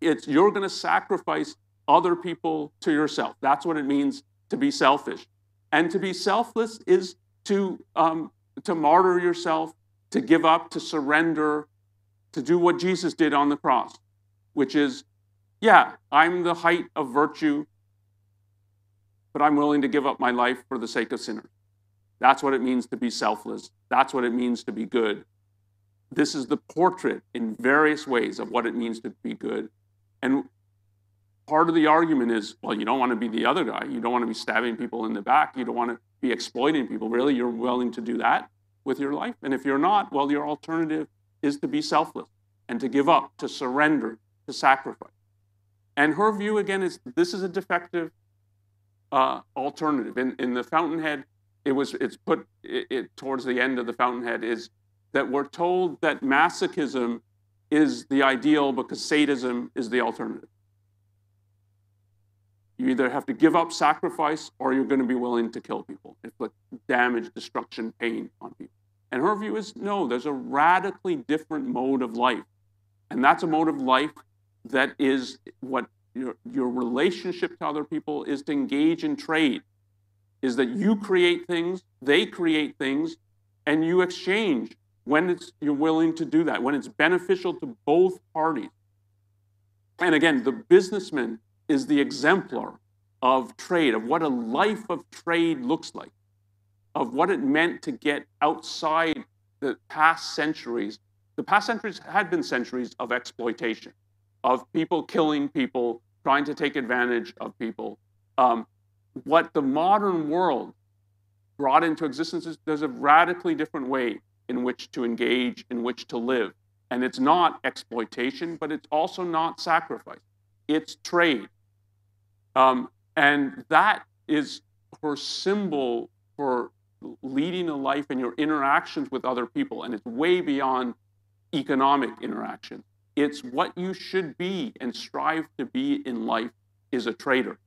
It's you're going to sacrifice other people to yourself. That's what it means to be selfish. And to be selfless is to, um, to martyr yourself, to give up, to surrender, to do what Jesus did on the cross, which is, yeah, I'm the height of virtue, but I'm willing to give up my life for the sake of sinners. That's what it means to be selfless. That's what it means to be good. This is the portrait in various ways of what it means to be good. And part of the argument is well, you don't want to be the other guy. You don't want to be stabbing people in the back. You don't want to be exploiting people. Really, you're willing to do that with your life? And if you're not, well, your alternative is to be selfless and to give up, to surrender, to sacrifice. And her view, again, is this is a defective uh, alternative. In, in the Fountainhead, it was it's put it, it, towards the end of the Fountainhead is that we're told that masochism is the ideal because sadism is the alternative. You either have to give up sacrifice or you're going to be willing to kill people, inflict damage, destruction, pain on people. And her view is no, there's a radically different mode of life. And that's a mode of life that is what your, your relationship to other people is to engage in trade, is that you create things, they create things, and you exchange when it's, you're willing to do that, when it's beneficial to both parties. And again, the businessman is the exemplar of trade, of what a life of trade looks like, of what it meant to get outside the past centuries. The past centuries had been centuries of exploitation, of people killing people, trying to take advantage of people. Um, what the modern world brought into existence is there's a radically different way in which to engage, in which to live. And it's not exploitation, but it's also not sacrifice. It's trade. Um, and that is her symbol for leading a life and your interactions with other people. And it's way beyond economic interaction. It's what you should be and strive to be in life is a trader.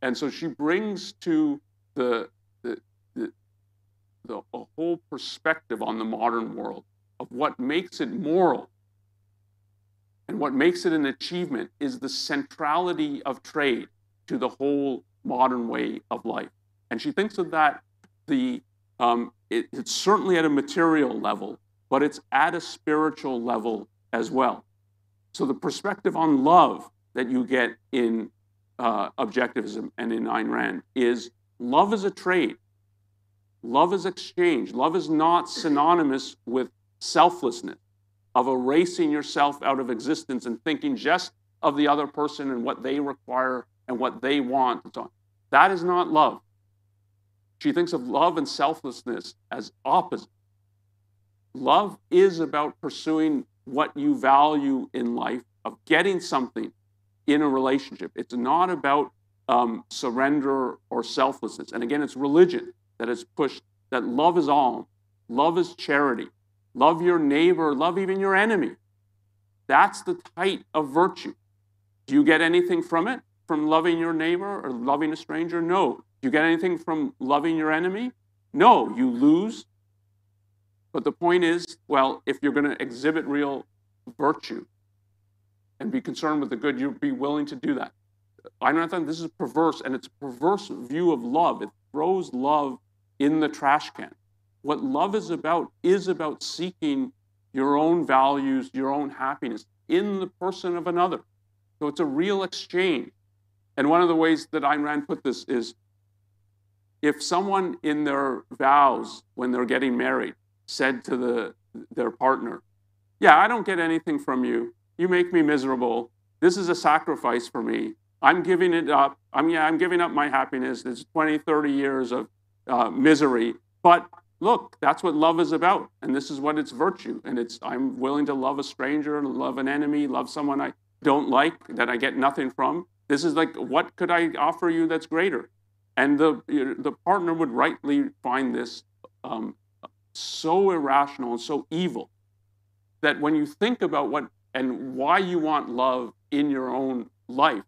And so she brings to the, the, the, the a whole perspective on the modern world of what makes it moral and what makes it an achievement is the centrality of trade to the whole modern way of life. And she thinks of that the um, it, it's certainly at a material level, but it's at a spiritual level as well. So the perspective on love that you get in uh, objectivism and in Ayn Rand is love is a trade. Love is exchange. Love is not synonymous with selflessness, of erasing yourself out of existence and thinking just of the other person and what they require and what they want and so on. That is not love. She thinks of love and selflessness as opposite. Love is about pursuing what you value in life, of getting something in a relationship. It's not about um, surrender or selflessness. And again, it's religion that has pushed that love is all, love is charity, love your neighbor, love even your enemy. That's the type of virtue. Do you get anything from it? from loving your neighbor or loving a stranger? No. Do you get anything from loving your enemy? No, you lose. But the point is, well, if you're going to exhibit real virtue and be concerned with the good, you'll be willing to do that. I don't think this is perverse, and it's a perverse view of love. It throws love in the trash can. What love is about is about seeking your own values, your own happiness in the person of another. So it's a real exchange. And one of the ways that Ayn Rand put this is if someone in their vows when they're getting married said to the, their partner, Yeah, I don't get anything from you. You make me miserable. This is a sacrifice for me. I'm giving it up. I'm, yeah, I'm giving up my happiness. It's 20, 30 years of uh, misery. But look, that's what love is about. And this is what its virtue. And it's I'm willing to love a stranger, love an enemy, love someone I don't like, that I get nothing from. This is like, what could I offer you that's greater? And the, the partner would rightly find this um, so irrational and so evil that when you think about what and why you want love in your own life,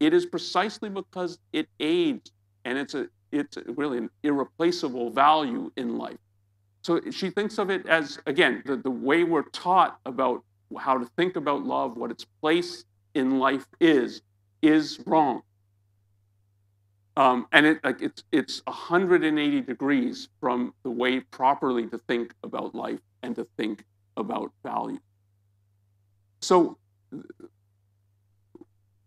it is precisely because it aids and it's a it's really an irreplaceable value in life. So she thinks of it as again the, the way we're taught about how to think about love, what its place in life is, is wrong. Um, and it, like it's it's 180 degrees from the way properly to think about life and to think about value. So,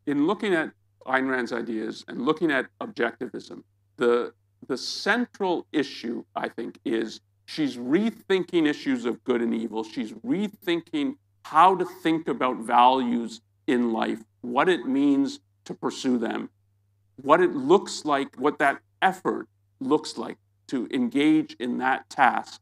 in looking at Ayn Rand's ideas and looking at objectivism, the the central issue, I think, is she's rethinking issues of good and evil. She's rethinking how to think about values in life, what it means to pursue them, what it looks like, what that effort looks like to engage in that task,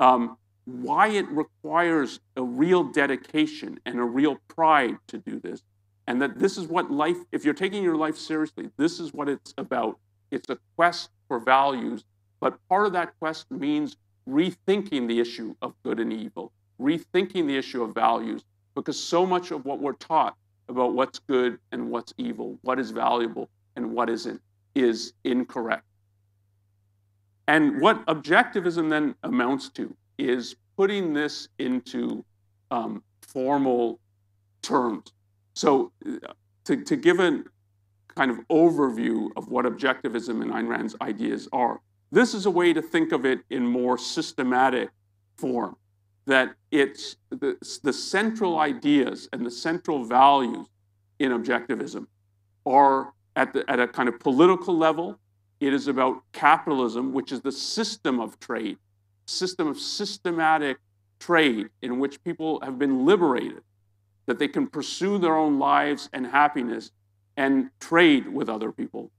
um, why it requires a real dedication and a real pride to do this, and that this is what life, if you're taking your life seriously, this is what it's about. It's a quest for values, but part of that quest means rethinking the issue of good and evil, rethinking the issue of values, because so much of what we're taught about what's good and what's evil, what is valuable and what isn't, is incorrect. And what objectivism then amounts to is putting this into um, formal terms. So, to, to give a kind of overview of what objectivism and Ayn Rand's ideas are, this is a way to think of it in more systematic form that it's the, the central ideas and the central values in objectivism are at, the, at a kind of political level. It is about capitalism, which is the system of trade, system of systematic trade in which people have been liberated, that they can pursue their own lives and happiness and trade with other people.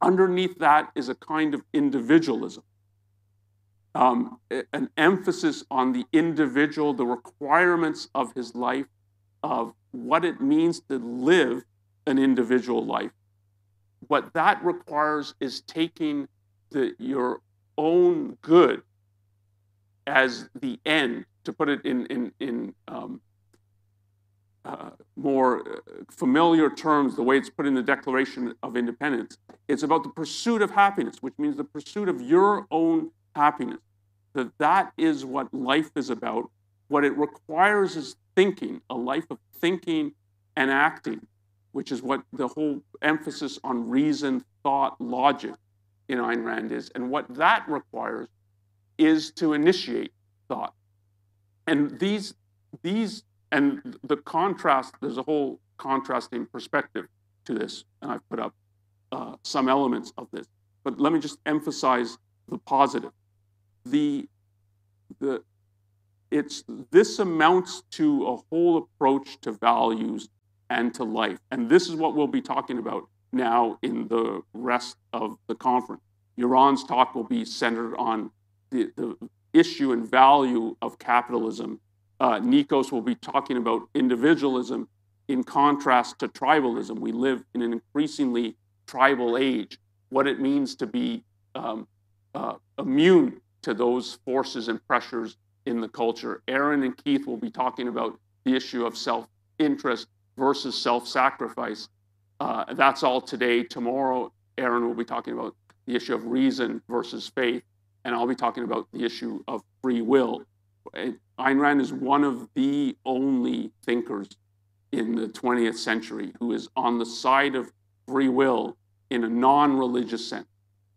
Underneath that is a kind of individualism um, an emphasis on the individual, the requirements of his life, of what it means to live an individual life. What that requires is taking the, your own good as the end, to put it in, in, in um, uh, more uh, familiar terms, the way it's put in the Declaration of Independence. It's about the pursuit of happiness, which means the pursuit of your own happiness. That that is what life is about. What it requires is thinking, a life of thinking and acting, which is what the whole emphasis on reason, thought, logic in Ayn Rand is. And what that requires is to initiate thought. And these, these, and the contrast, there's a whole contrasting perspective to this, and I've put up uh, some elements of this. But let me just emphasize the positive the the it's this amounts to a whole approach to values and to life. And this is what we'll be talking about now in the rest of the conference. Yaron's talk will be centered on the, the issue and value of capitalism. Uh, nikos will be talking about individualism in contrast to tribalism. We live in an increasingly tribal age. What it means to be um, uh, immune to those forces and pressures in the culture. Aaron and Keith will be talking about the issue of self interest versus self sacrifice. Uh, that's all today. Tomorrow, Aaron will be talking about the issue of reason versus faith, and I'll be talking about the issue of free will. Ayn Rand is one of the only thinkers in the 20th century who is on the side of free will in a non religious sense.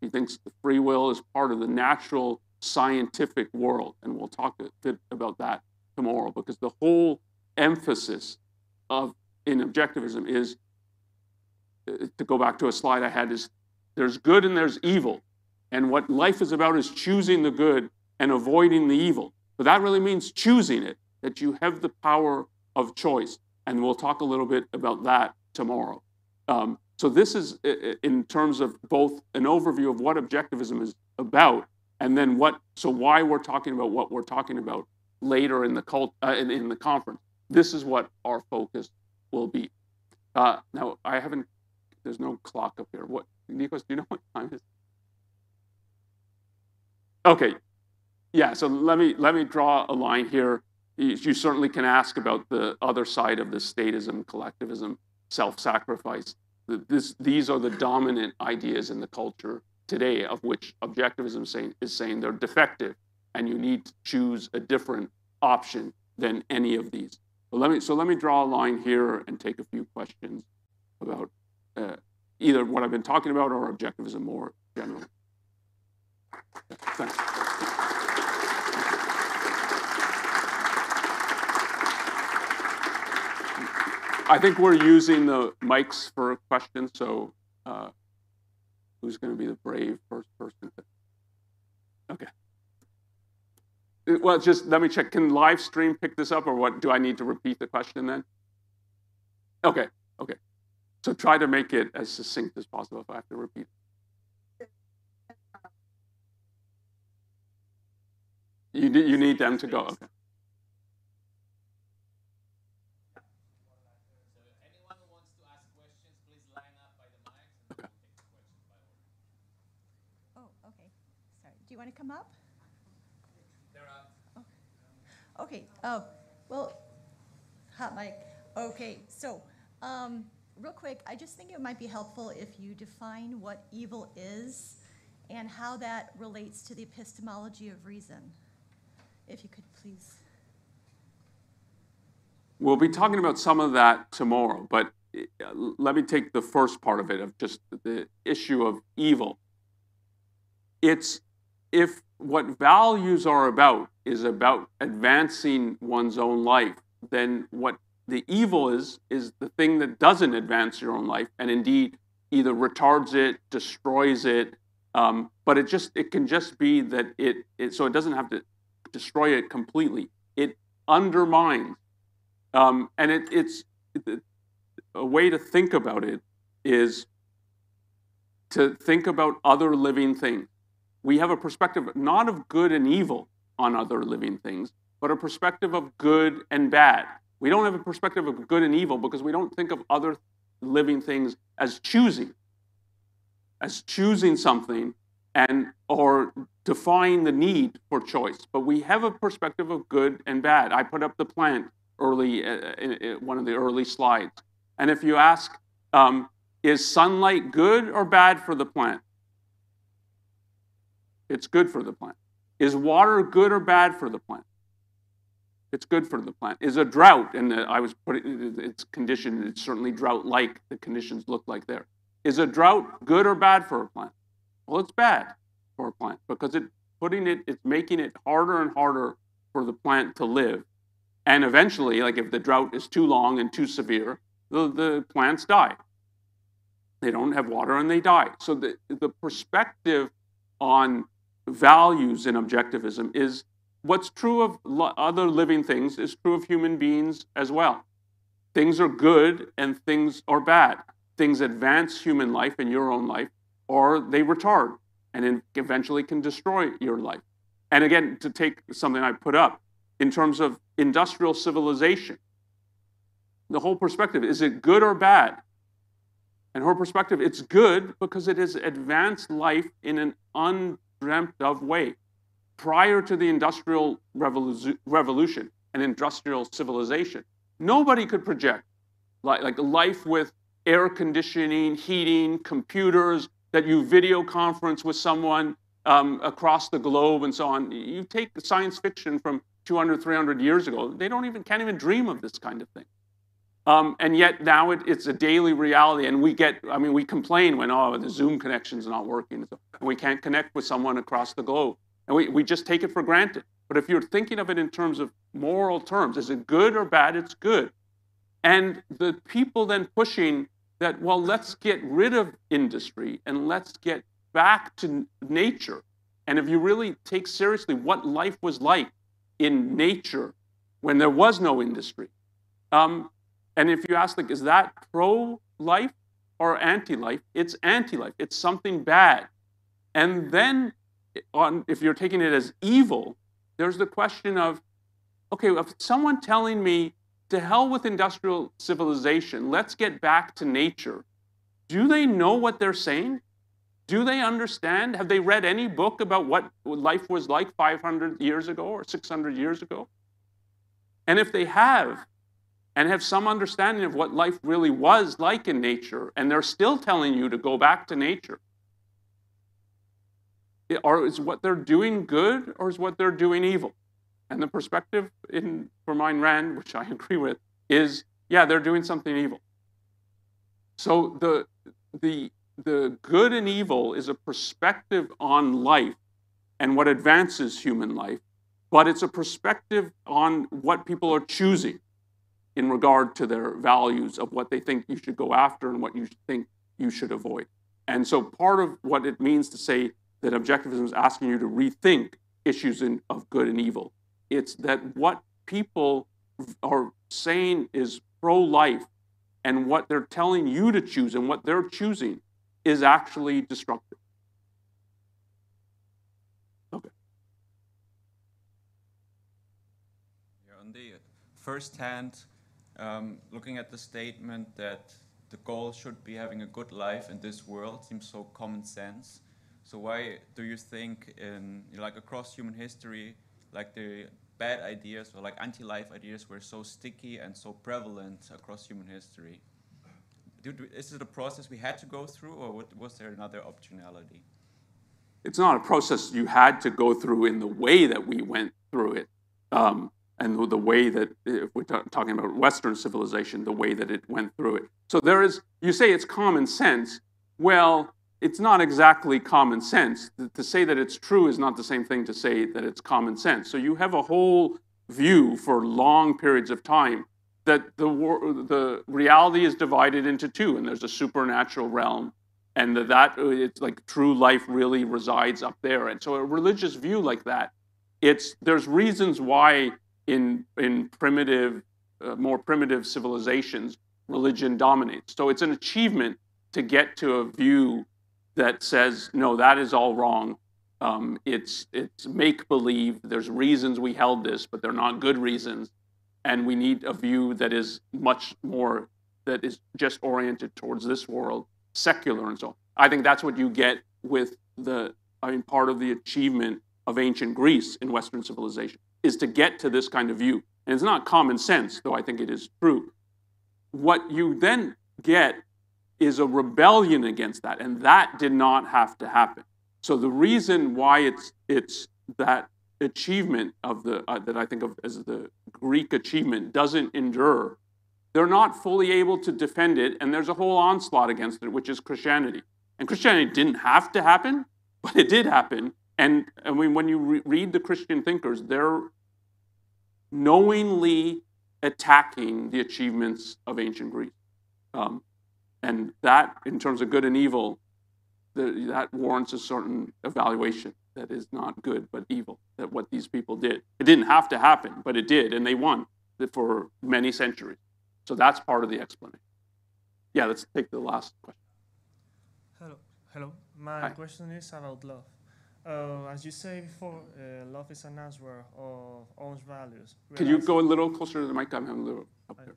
He thinks the free will is part of the natural scientific world. And we'll talk a bit about that tomorrow because the whole emphasis of in objectivism is uh, to go back to a slide I had is there's good and there's evil. And what life is about is choosing the good and avoiding the evil. But that really means choosing it, that you have the power of choice. And we'll talk a little bit about that tomorrow. Um, so, this is in terms of both an overview of what objectivism is about and then what so why we're talking about what we're talking about later in the cult uh, in, in, the conference this is what our focus will be uh, now i haven't there's no clock up here what nikos do you know what time is? okay Yeah, so let me, let me draw a line here. You, you certainly can ask about the other side of the statism, collectivism, self-sacrifice. This, these are the dominant ideas in the culture today, of which objectivism saying, is saying they're defective, and you need to choose a different option than any of these. So let me, so let me draw a line here and take a few questions about uh, either what I've been talking about or objectivism more generally. Thanks. I think we're using the mics for questions, so uh, who's going to be the brave first person? To... Okay. Uh, well, just let me check. Can live stream pick this up, or what? Do I need to repeat the question then? Okay. Okay. So try to make it as succinct as possible if I have to repeat. You, you need them to go. Okay. Oh, okay. Sorry. Do you want to come up? They're up. Oh. Okay. Oh, well, hot mic. Okay. So, um, real quick, I just think it might be helpful if you define what evil is and how that relates to the epistemology of reason. If you could please. We'll be talking about some of that tomorrow, but uh, let me take the first part of it of just the issue of evil. It's if what values are about is about advancing one's own life, then what the evil is, is the thing that doesn't advance your own life and indeed either retards it, destroys it, um, but it just it can just be that it, it so it doesn't have to destroy it completely. It undermines, um, and it, it's it, a way to think about it is to think about other living things we have a perspective not of good and evil on other living things, but a perspective of good and bad. We don't have a perspective of good and evil because we don't think of other living things as choosing, as choosing something and or defying the need for choice. But we have a perspective of good and bad. I put up the plant early uh, in, in one of the early slides, and if you ask, um, is sunlight good or bad for the plant? It's good for the plant. Is water good or bad for the plant? It's good for the plant. Is a drought, and I was putting it's conditioned, it's certainly drought like, the conditions look like there. Is a drought good or bad for a plant? Well, it's bad for a plant because it putting it, it's making it harder and harder for the plant to live. And eventually, like if the drought is too long and too severe, the, the plants die. They don't have water and they die. So the, the perspective on values in objectivism is what's true of other living things is true of human beings as well. Things are good and things are bad. Things advance human life and your own life, or they retard and eventually can destroy your life. And again, to take something I put up, in terms of industrial civilization, the whole perspective is it good or bad? And her perspective, it's good because it has advanced life in an un dreamt of way. Prior to the Industrial Revolu- Revolution and industrial civilization, nobody could project like, like life with air conditioning, heating, computers, that you video conference with someone um, across the globe and so on. You take science fiction from 200, 300 years ago, they don't even, can't even dream of this kind of thing. Um, and yet now it, it's a daily reality, and we get, I mean, we complain when, oh, the Zoom connection's not working, and we can't connect with someone across the globe. And we, we just take it for granted. But if you're thinking of it in terms of moral terms, is it good or bad? It's good. And the people then pushing that, well, let's get rid of industry and let's get back to nature. And if you really take seriously what life was like in nature when there was no industry, um, and if you ask, like, is that pro life or anti life? It's anti life, it's something bad. And then, on, if you're taking it as evil, there's the question of okay, if someone telling me to hell with industrial civilization, let's get back to nature, do they know what they're saying? Do they understand? Have they read any book about what life was like 500 years ago or 600 years ago? And if they have, and have some understanding of what life really was like in nature, and they're still telling you to go back to nature, or is what they're doing good or is what they're doing evil? And the perspective in for Ayn Rand, which I agree with, is yeah, they're doing something evil. So the the the good and evil is a perspective on life and what advances human life, but it's a perspective on what people are choosing in regard to their values of what they think you should go after and what you think you should avoid. And so part of what it means to say that objectivism is asking you to rethink issues in, of good and evil. It's that what people are saying is pro life and what they're telling you to choose and what they're choosing is actually destructive. Okay. Yeah, on the first hand, um, looking at the statement that the goal should be having a good life in this world seems so common sense. So why do you think in like across human history, like the bad ideas or like anti-life ideas were so sticky and so prevalent across human history? is it a process we had to go through, or was there another optionality? It's not a process you had to go through in the way that we went through it, um, and the way that if we're talking about Western civilization, the way that it went through it. So there is. You say it's common sense. Well, it's not exactly common sense. To say that it's true is not the same thing to say that it's common sense. So you have a whole view for long periods of time that the, the reality is divided into two, and there's a supernatural realm, and that, that uh, it's like true life really resides up there. And so a religious view like that, it's there's reasons why in in primitive, uh, more primitive civilizations, religion dominates. So it's an achievement to get to a view that says no, that is all wrong. Um, it's it's make believe. There's reasons we held this, but they're not good reasons and we need a view that is much more that is just oriented towards this world, secular and so. I think that's what you get with the I mean part of the achievement of ancient Greece in Western civilization is to get to this kind of view. And it's not common sense, though I think it is true. What you then get is a rebellion against that, and that did not have to happen. So the reason why it's it's that achievement of the uh, that I think of as the Greek achievement doesn't endure, they're not fully able to defend it, and there's a whole onslaught against it, which is Christianity. And Christianity didn't have to happen, but it did happen. And I mean, when you re- read the Christian thinkers, they're knowingly attacking the achievements of ancient Greece. Um, and that, in terms of good and evil, the, that warrants a certain evaluation that is not good but evil, that what these people did. It didn't have to happen, but it did, and they won for many centuries. So that's part of the explanation. Yeah, let's take the last question. Hello. Hello. My Hi. question is about love. Uh, as you say before, uh, love is an answer of own values. Can you go a little closer to the mic? I'm a little up there.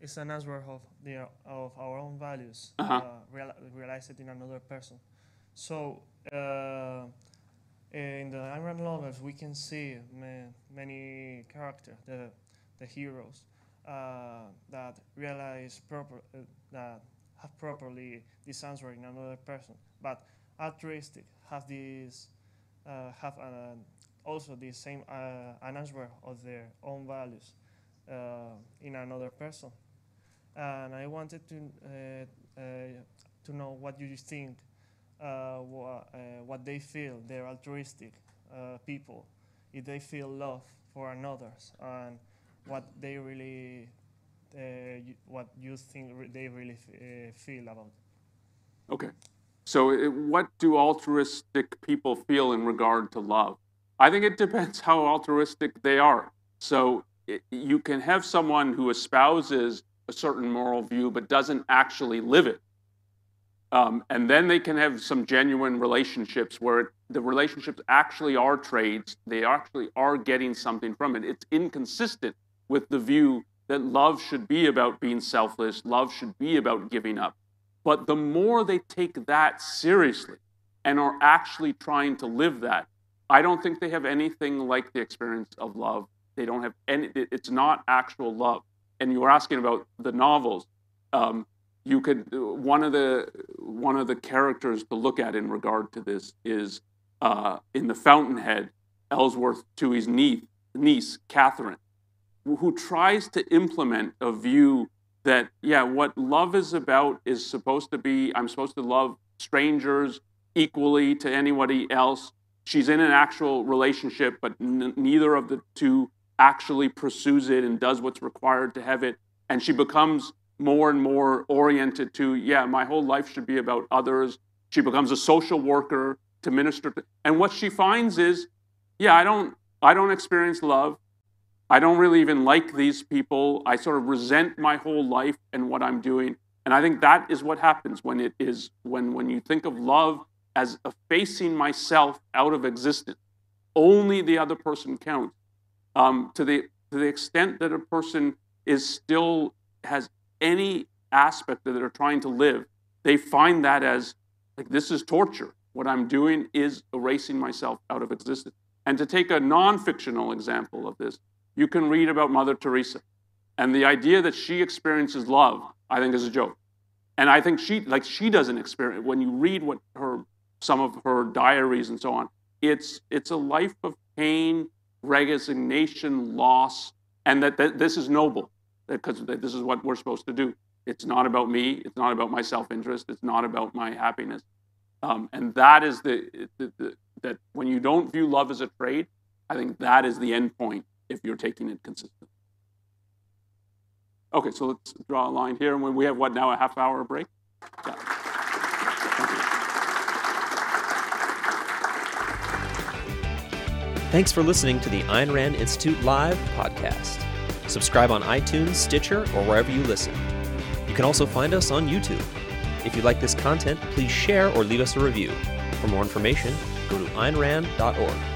It's an answer of the of our own values, uh-huh. uh, real, realized in another person. So uh, in the Rand novels, we can see many characters, the, the heroes, uh, that realize proper, uh, that have properly this answer in another person, but altruistic have this have an, also the same uh, an answer of their own values uh, in another person, and I wanted to uh, to know what you think uh, what, uh, what they feel, they're altruistic uh, people, if they feel love for another's, and what they really, what you think they really feel about. Okay. So, it, what do altruistic people feel in regard to love? I think it depends how altruistic they are. So, it, you can have someone who espouses a certain moral view but doesn't actually live it. Um, and then they can have some genuine relationships where the relationships actually are trades. They actually are getting something from it. It's inconsistent with the view that love should be about being selfless, love should be about giving up. But the more they take that seriously, and are actually trying to live that. I don't think they have anything like the experience of love. They don't have any, it's not actual love. And you were asking about the novels. Um, you could one of the one of the characters to look at in regard to this is uh, in the Fountainhead, Ellsworth Toohey's niece, niece Catherine, who tries to implement a view that yeah, what love is about is supposed to be I'm supposed to love strangers equally to anybody else. She's in an actual relationship, but n- neither of the two actually pursues it and does what's required to have it. And she becomes more and more oriented to, yeah, my whole life should be about others. She becomes a social worker to minister to, and what she finds is, yeah, I don't, I don't experience love. I don't really even like these people. I sort of resent my whole life and what I'm doing. And I think that is what happens when it is when when you think of love as effacing myself out of existence. Only the other person counts. Um, to the to the extent that a person is still has any aspect that they're trying to live, they find that as like this is torture. What I'm doing is erasing myself out of existence. And to take a non-fictional example of this, you can read about Mother Teresa. And the idea that she experiences love, I think, is a joke. And I think she, like, she doesn't experience. When you read what her, some of her diaries and so on, it's it's a life of pain, resignation, loss, and that, that this is noble because this is what we're supposed to do. It's not about me. It's not about my self-interest. It's not about my happiness. Um, and that is the, the, the, that when you don't view love as a trade, I think that is the end point if you're taking it consistently. Okay, so let's draw a line here. And we have what now, a half hour break? Yeah. Thanks for listening to the Ayn Rand Institute Live podcast. Subscribe on iTunes, Stitcher, or wherever you listen. You can also find us on YouTube. If you like this content, please share or leave us a review. For more information, go to aynrand.org.